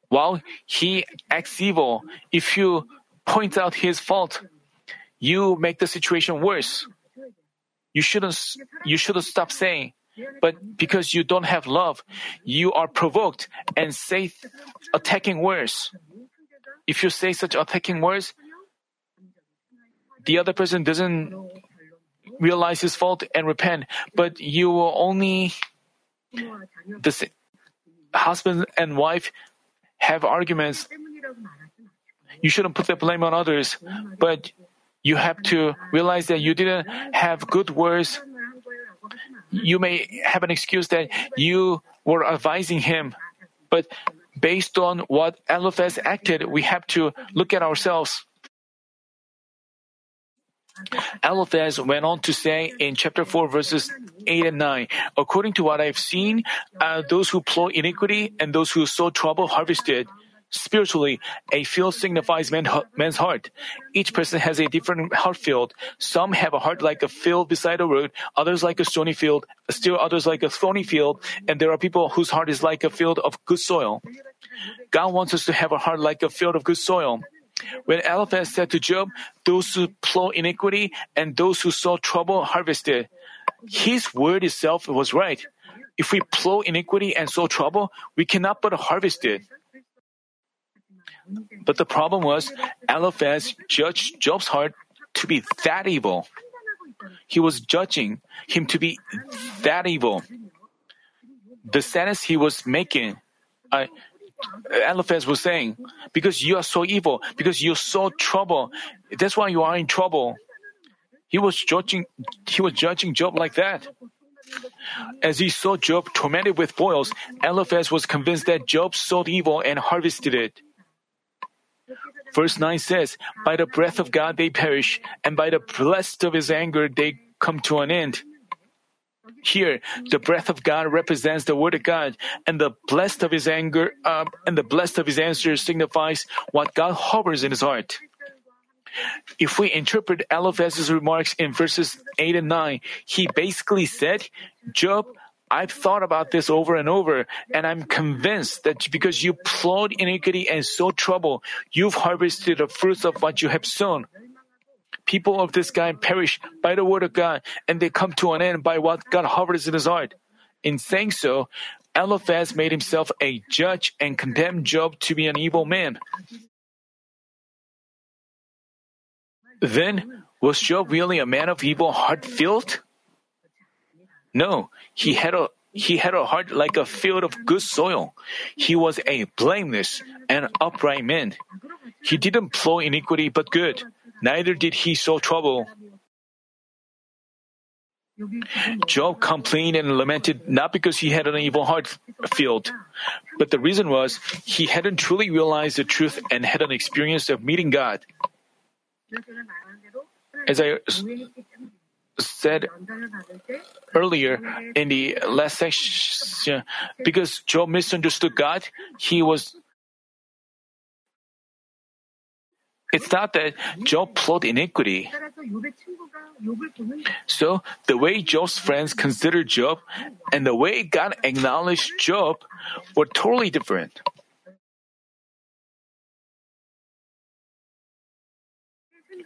while he acts evil, if you point out his fault, you make the situation worse. You shouldn't, you shouldn't stop saying, but because you don't have love, you are provoked and say attacking words. If you say such attacking words, the other person doesn't realize his fault and repent, but you will only the husband and wife have arguments. You shouldn't put the blame on others, but you have to realize that you didn't have good words. You may have an excuse that you were advising him, but based on what Eliphaz acted, we have to look at ourselves. Eliphaz went on to say in chapter 4, verses 8 and 9, According to what I've seen, uh, those who plow iniquity and those who sow trouble harvested. Spiritually, a field signifies man, man's heart. Each person has a different heart field. Some have a heart like a field beside a road, others like a stony field, still others like a thorny field, and there are people whose heart is like a field of good soil. God wants us to have a heart like a field of good soil. When Eliphaz said to Job, Those who plow iniquity and those who sow trouble harvested, his word itself was right. If we plow iniquity and sow trouble, we cannot but harvest it. But the problem was, Eliphaz judged Job's heart to be that evil. He was judging him to be that evil. The sentence he was making, uh, Eliphaz was saying, because you are so evil, because you're so trouble, that's why you are in trouble. He was judging, he was judging Job like that. As he saw Job tormented with boils, Eliphaz was convinced that Job sowed evil and harvested it. Verse 9 says, By the breath of God they perish, and by the blast of his anger they come to an end. Here, the breath of God represents the word of God, and the blessed of his anger uh, and the blessed of his answer signifies what God hovers in his heart. If we interpret Eliphaz's remarks in verses 8 and 9, he basically said, Job, I've thought about this over and over, and I'm convinced that because you plowed iniquity and sowed trouble, you've harvested the fruits of what you have sown. People of this kind perish by the word of God, and they come to an end by what God hovers in his heart. In saying so, Eliphaz made himself a judge and condemned Job to be an evil man. Then, was Job really a man of evil heart filled? No, he had a he had a heart like a field of good soil. He was a blameless and upright man. He didn't plow iniquity but good, neither did he sow trouble. Job complained and lamented not because he had an evil heart filled, but the reason was he hadn't truly realized the truth and had an experience of meeting God. As I said earlier in the last section, because Job misunderstood God, he was. It's not that Job plowed iniquity. So, the way Job's friends considered Job and the way God acknowledged Job were totally different.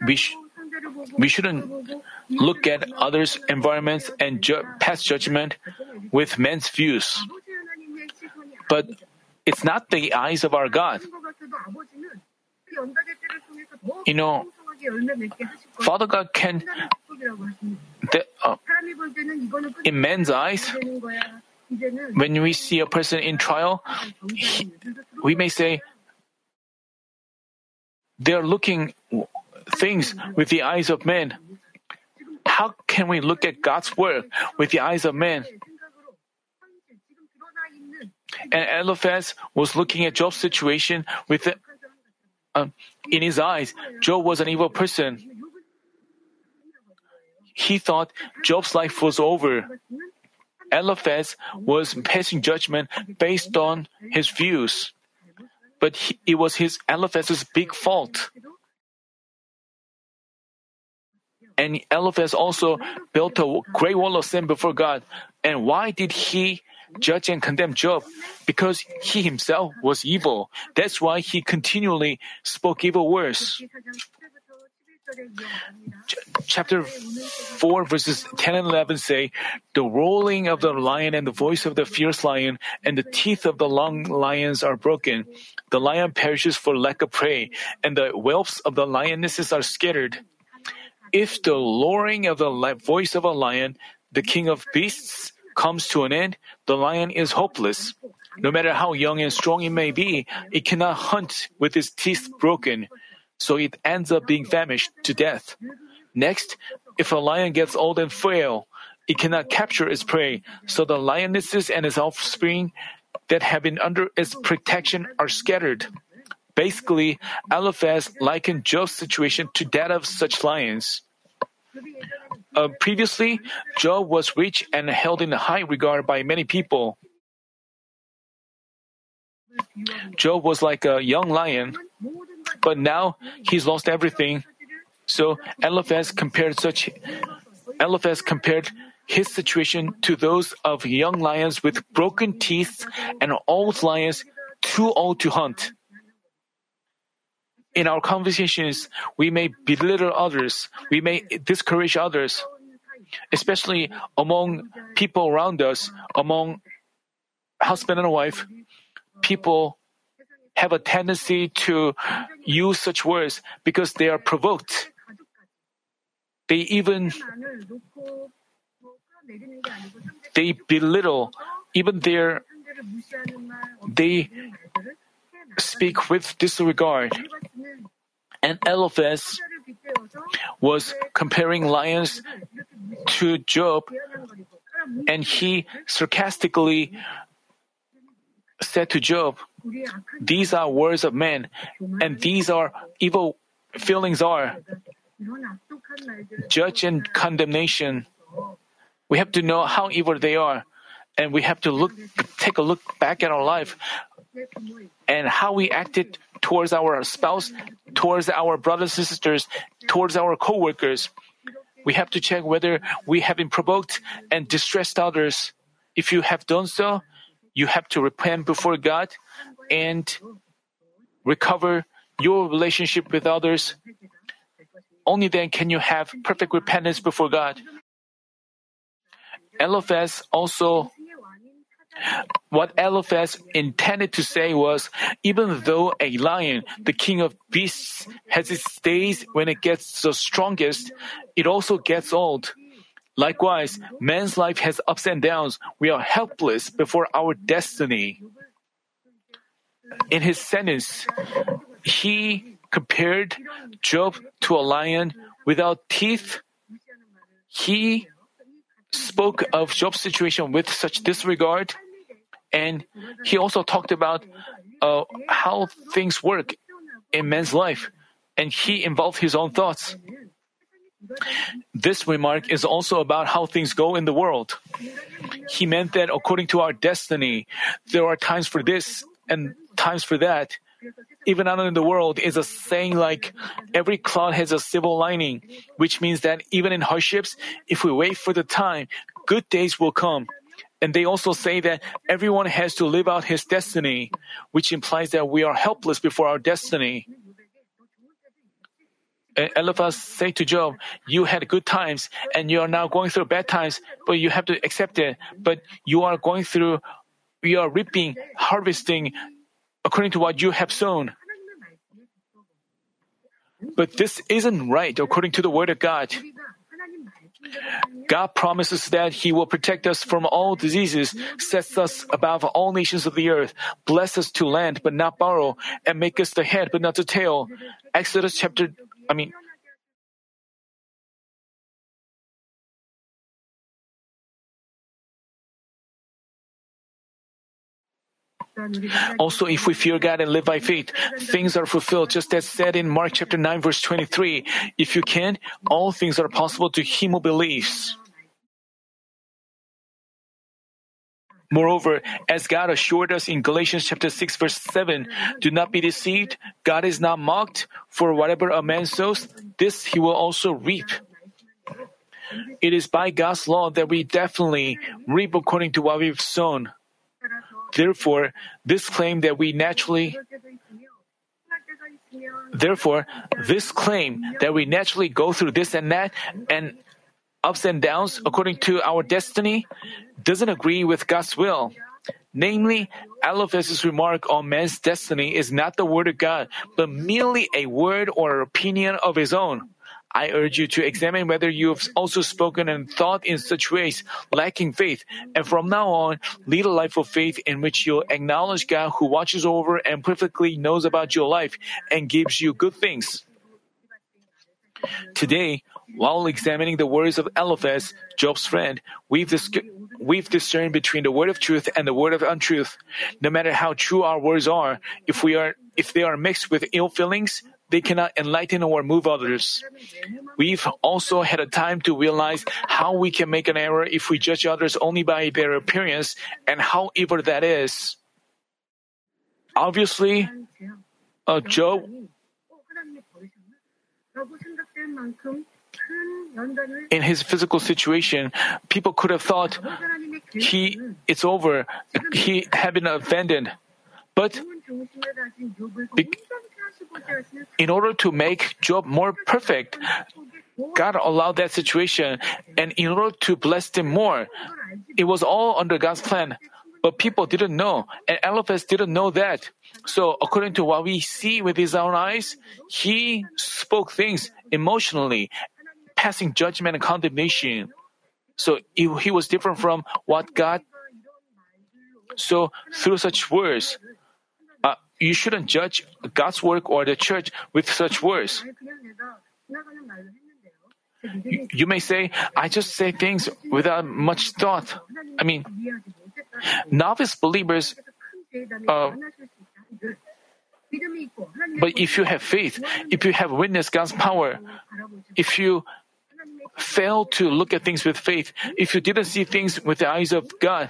We, we shouldn't look at others' environments and ju- pass judgment with men's views. But it's not the eyes of our God. You know, Father God can, the, uh, in men's eyes, when we see a person in trial, he, we may say, they're looking things with the eyes of men. How can we look at God's work with the eyes of men? And Eliphaz was looking at Job's situation with uh, in his eyes. Job was an evil person. He thought Job's life was over. Eliphaz was passing judgment based on his views. But he, it was his Eliphaz's big fault. And Eliphaz also built a great wall of sin before God. And why did he judge and condemn Job? Because he himself was evil. That's why he continually spoke evil words. Chapter 4 verses 10 and 11 say, The roaring of the lion and the voice of the fierce lion and the teeth of the long lions are broken. The lion perishes for lack of prey, and the whelps of the lionesses are scattered. If the roaring of the voice of a lion, the king of beasts, comes to an end, the lion is hopeless. No matter how young and strong it may be, it cannot hunt with its teeth broken, so it ends up being famished to death. Next, if a lion gets old and frail, it cannot capture its prey, so the lionesses and its offspring that have been under its protection are scattered. Basically, Eliphaz likened Job's situation to that of such lions. Uh, previously, Job was rich and held in high regard by many people. Job was like a young lion, but now he's lost everything. So Eliphaz compared such Eliphaz compared his situation to those of young lions with broken teeth and old lions too old to hunt. In our conversations, we may belittle others, we may discourage others, especially among people around us, among husband and wife. People have a tendency to use such words because they are provoked. They even they belittle even their they speak with disregard. And Eliphaz was comparing lions to Job, and he sarcastically said to Job, These are words of men, and these are evil feelings are judge and condemnation. We have to know how evil they are, and we have to look, take a look back at our life and how we acted towards our spouse, towards our brothers and sisters, towards our co-workers. We have to check whether we have been provoked and distressed others. If you have done so, you have to repent before God and recover your relationship with others. Only then can you have perfect repentance before God. Eliphaz also what Eliphaz intended to say was, even though a lion, the king of beasts, has its days when it gets the strongest, it also gets old. Likewise, man's life has ups and downs. We are helpless before our destiny. In his sentence, he compared Job to a lion without teeth. He spoke of Job's situation with such disregard and he also talked about uh, how things work in man's life, and he involved his own thoughts. This remark is also about how things go in the world. He meant that according to our destiny, there are times for this and times for that. Even out in the world is a saying like, every cloud has a silver lining, which means that even in hardships, if we wait for the time, good days will come. And they also say that everyone has to live out his destiny, which implies that we are helpless before our destiny. And Eliphaz say to Job, "You had good times, and you are now going through bad times, but you have to accept it. But you are going through, you are reaping, harvesting, according to what you have sown." But this isn't right according to the word of God. God promises that He will protect us from all diseases, sets us above all nations of the earth, bless us to land but not borrow, and make us the head but not the tail. Exodus chapter, I mean, Also, if we fear God and live by faith, things are fulfilled, just as said in Mark chapter 9, verse 23. If you can, all things are possible to him who believes. Moreover, as God assured us in Galatians chapter 6 verse 7, do not be deceived. God is not mocked, for whatever a man sows, this he will also reap. It is by God's law that we definitely reap according to what we've sown. Therefore, this claim that we naturally Therefore, this claim that we naturally go through this and that and ups and downs according to our destiny doesn't agree with God's will. Namely, Eliphaz's remark on man's destiny is not the word of God, but merely a word or opinion of his own. I urge you to examine whether you have also spoken and thought in such ways, lacking faith, and from now on, lead a life of faith in which you acknowledge God who watches over and perfectly knows about your life and gives you good things. Today, while examining the words of Eliphaz, Job's friend, we've, dis- we've discerned between the word of truth and the word of untruth. No matter how true our words are, if we are if they are mixed with ill feelings, they cannot enlighten or move others. We've also had a time to realize how we can make an error if we judge others only by their appearance and how evil that is. Obviously, uh, Job in his physical situation, people could have thought he it's over, he had been abandoned. But in order to make Job more perfect, God allowed that situation, and in order to bless him more, it was all under God's plan. But people didn't know, and Eliphaz didn't know that. So, according to what we see with his own eyes, he spoke things emotionally, passing judgment and condemnation. So, he was different from what God. So, through such words, you shouldn't judge God's work or the church with such words. You, you may say, I just say things without much thought. I mean, novice believers, uh, but if you have faith, if you have witnessed God's power, if you fail to look at things with faith, if you didn't see things with the eyes of God,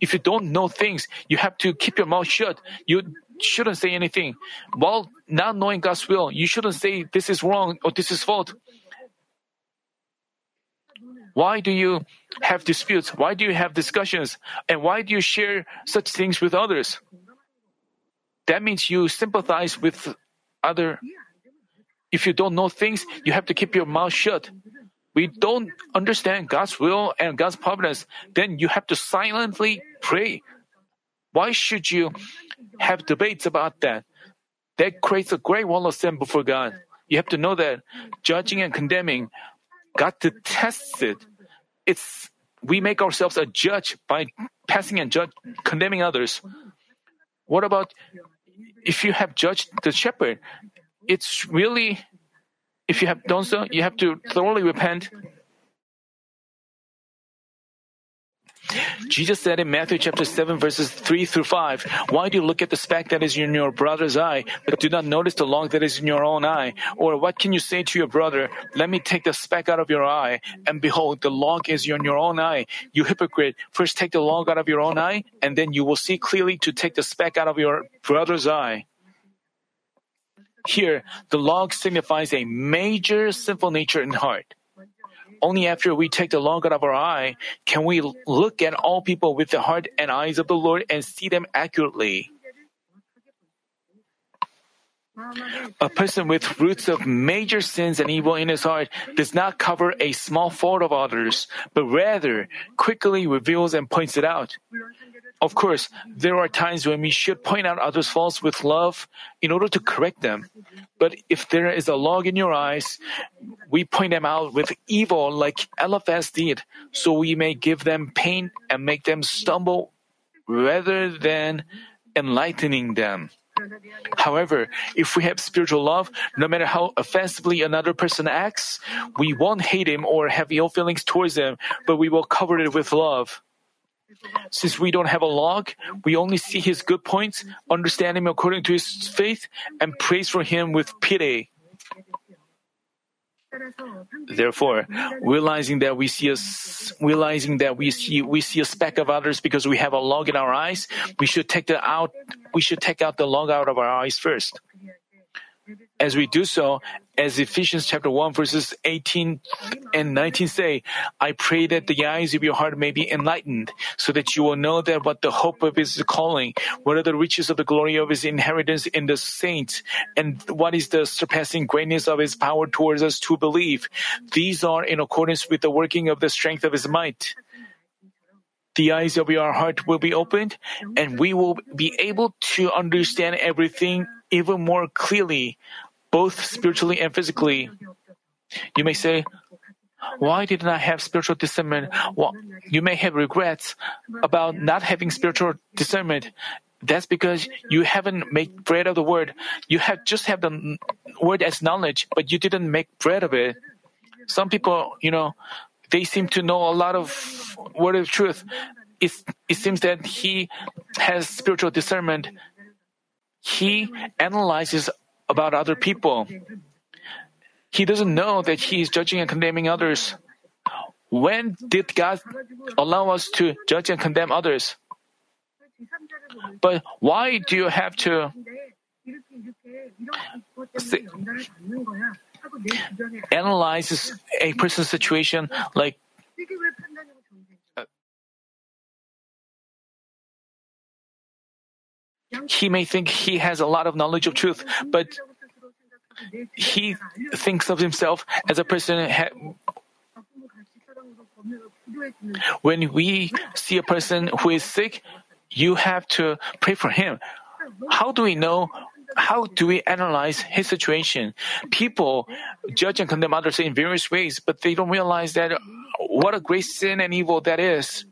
if you don't know things, you have to keep your mouth shut. You shouldn't say anything. While not knowing God's will, you shouldn't say this is wrong or this is fault. Why do you have disputes? Why do you have discussions? And why do you share such things with others? That means you sympathize with other. If you don't know things, you have to keep your mouth shut. We don't understand God's will and God's providence, then you have to silently pray. Why should you have debates about that. That creates a great wall of sin before God. You have to know that judging and condemning, God detests it. It's we make ourselves a judge by passing and judge, condemning others. What about if you have judged the shepherd? It's really, if you have done so, you have to thoroughly repent Jesus said in Matthew chapter 7 verses 3 through 5, Why do you look at the speck that is in your brother's eye, but do not notice the log that is in your own eye? Or what can you say to your brother, Let me take the speck out of your eye, and behold, the log is in your own eye. You hypocrite, first take the log out of your own eye, and then you will see clearly to take the speck out of your brother's eye. Here, the log signifies a major sinful nature in heart. Only after we take the log out of our eye can we look at all people with the heart and eyes of the Lord and see them accurately. A person with roots of major sins and evil in his heart does not cover a small fault of others, but rather quickly reveals and points it out. Of course, there are times when we should point out others' faults with love in order to correct them. But if there is a log in your eyes, we point them out with evil like Eliphaz did, so we may give them pain and make them stumble rather than enlightening them. However, if we have spiritual love, no matter how offensively another person acts, we won't hate him or have ill feelings towards him, but we will cover it with love. Since we don't have a log, we only see his good points, understand him according to his faith, and praise for him with pity. Therefore, realizing that we see a realizing that we see we see a speck of others because we have a log in our eyes, we should take the out we should take out the log out of our eyes first. As we do so, as Ephesians chapter 1 verses 18 and 19 say, I pray that the eyes of your heart may be enlightened, so that you will know that what the hope of his calling, what are the riches of the glory of his inheritance in the saints, and what is the surpassing greatness of his power towards us to believe. These are in accordance with the working of the strength of his might the eyes of your heart will be opened, and we will be able to understand everything even more clearly, both spiritually and physically. You may say, why didn't I have spiritual discernment? Well, you may have regrets about not having spiritual discernment. That's because you haven't made bread of the word. You have just have the word as knowledge, but you didn't make bread of it. Some people, you know, they seem to know a lot of word of truth. It, it seems that he has spiritual discernment. He analyzes about other people. He doesn't know that he is judging and condemning others. When did God allow us to judge and condemn others? But why do you have to analyze a person's situation like he may think he has a lot of knowledge of truth, but he thinks of himself as a person. when we see a person who is sick, you have to pray for him. How do we know? How do we analyze his situation? People judge and condemn others in various ways, but they don't realize that what a great sin and evil that is.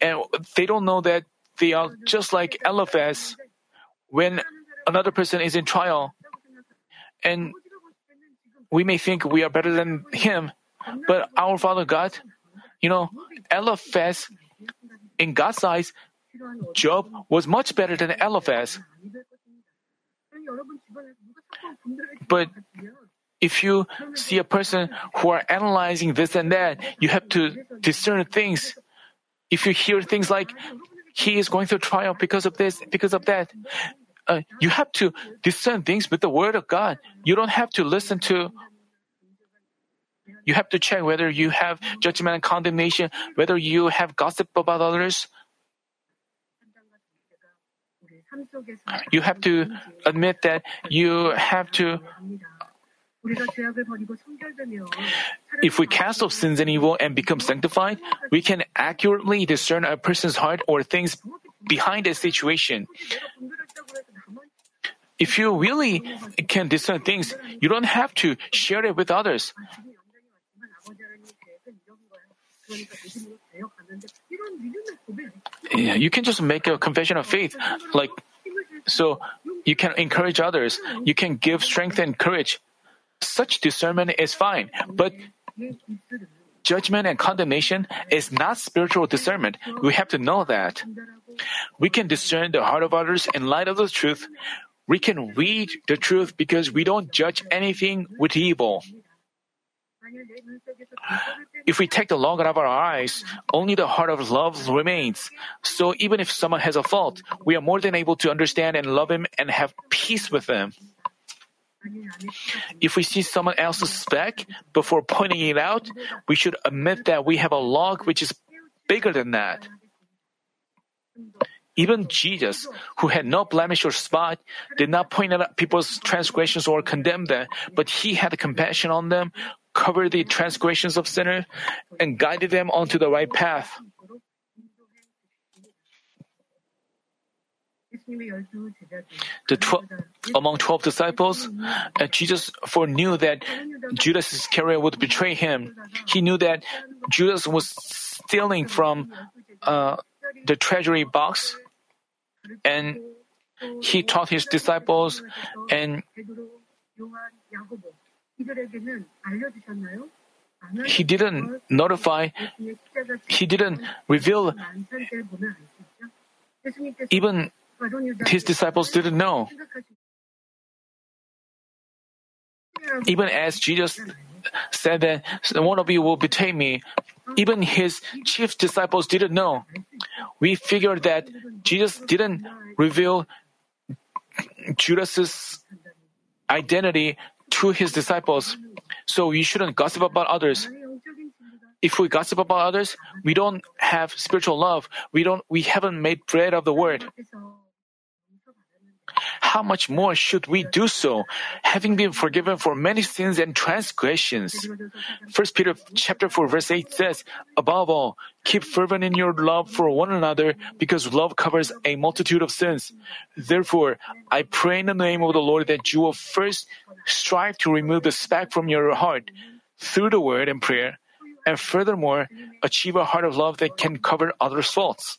And they don't know that they are just like Eliphaz when another person is in trial. And we may think we are better than him, but our Father God, you know, Eliphaz, in God's eyes, Job was much better than Eliphaz. But if you see a person who are analyzing this and that, you have to discern things. If you hear things like, he is going through trial because of this, because of that, uh, you have to discern things with the word of God. You don't have to listen to you have to check whether you have judgment and condemnation, whether you have gossip about others. You have to admit that you have to. If we cast off sins and evil and become sanctified, we can accurately discern a person's heart or things behind a situation. If you really can discern things, you don't have to share it with others. Yeah, you can just make a confession of faith, like so you can encourage others. You can give strength and courage. Such discernment is fine, but judgment and condemnation is not spiritual discernment. We have to know that. We can discern the heart of others in light of the truth. We can read the truth because we don't judge anything with evil. If we take the log out of our eyes, only the heart of love remains. So even if someone has a fault, we are more than able to understand and love him and have peace with them. If we see someone else's speck before pointing it out, we should admit that we have a log which is bigger than that. Even Jesus, who had no blemish or spot, did not point out people's transgressions or condemn them, but he had compassion on them, covered the transgressions of sinners, and guided them onto the right path. The tw- among twelve disciples, uh, Jesus foreknew that Judas Iscariot would betray him. He knew that Judas was stealing from uh, the treasury box, and he taught his disciples and he didn't notify, he didn't reveal, even his disciples didn't know. Even as Jesus said that one of you will betray me. Even his chief disciples didn't know. We figured that Jesus didn't reveal Judas's identity to his disciples, so we shouldn't gossip about others. If we gossip about others, we don't have spiritual love. We don't we haven't made bread of the word how much more should we do so, having been forgiven for many sins and transgressions? 1 Peter chapter 4 verse 8 says, Above all, keep fervent in your love for one another, because love covers a multitude of sins. Therefore, I pray in the name of the Lord that you will first strive to remove the speck from your heart through the word and prayer, and furthermore, achieve a heart of love that can cover others' faults.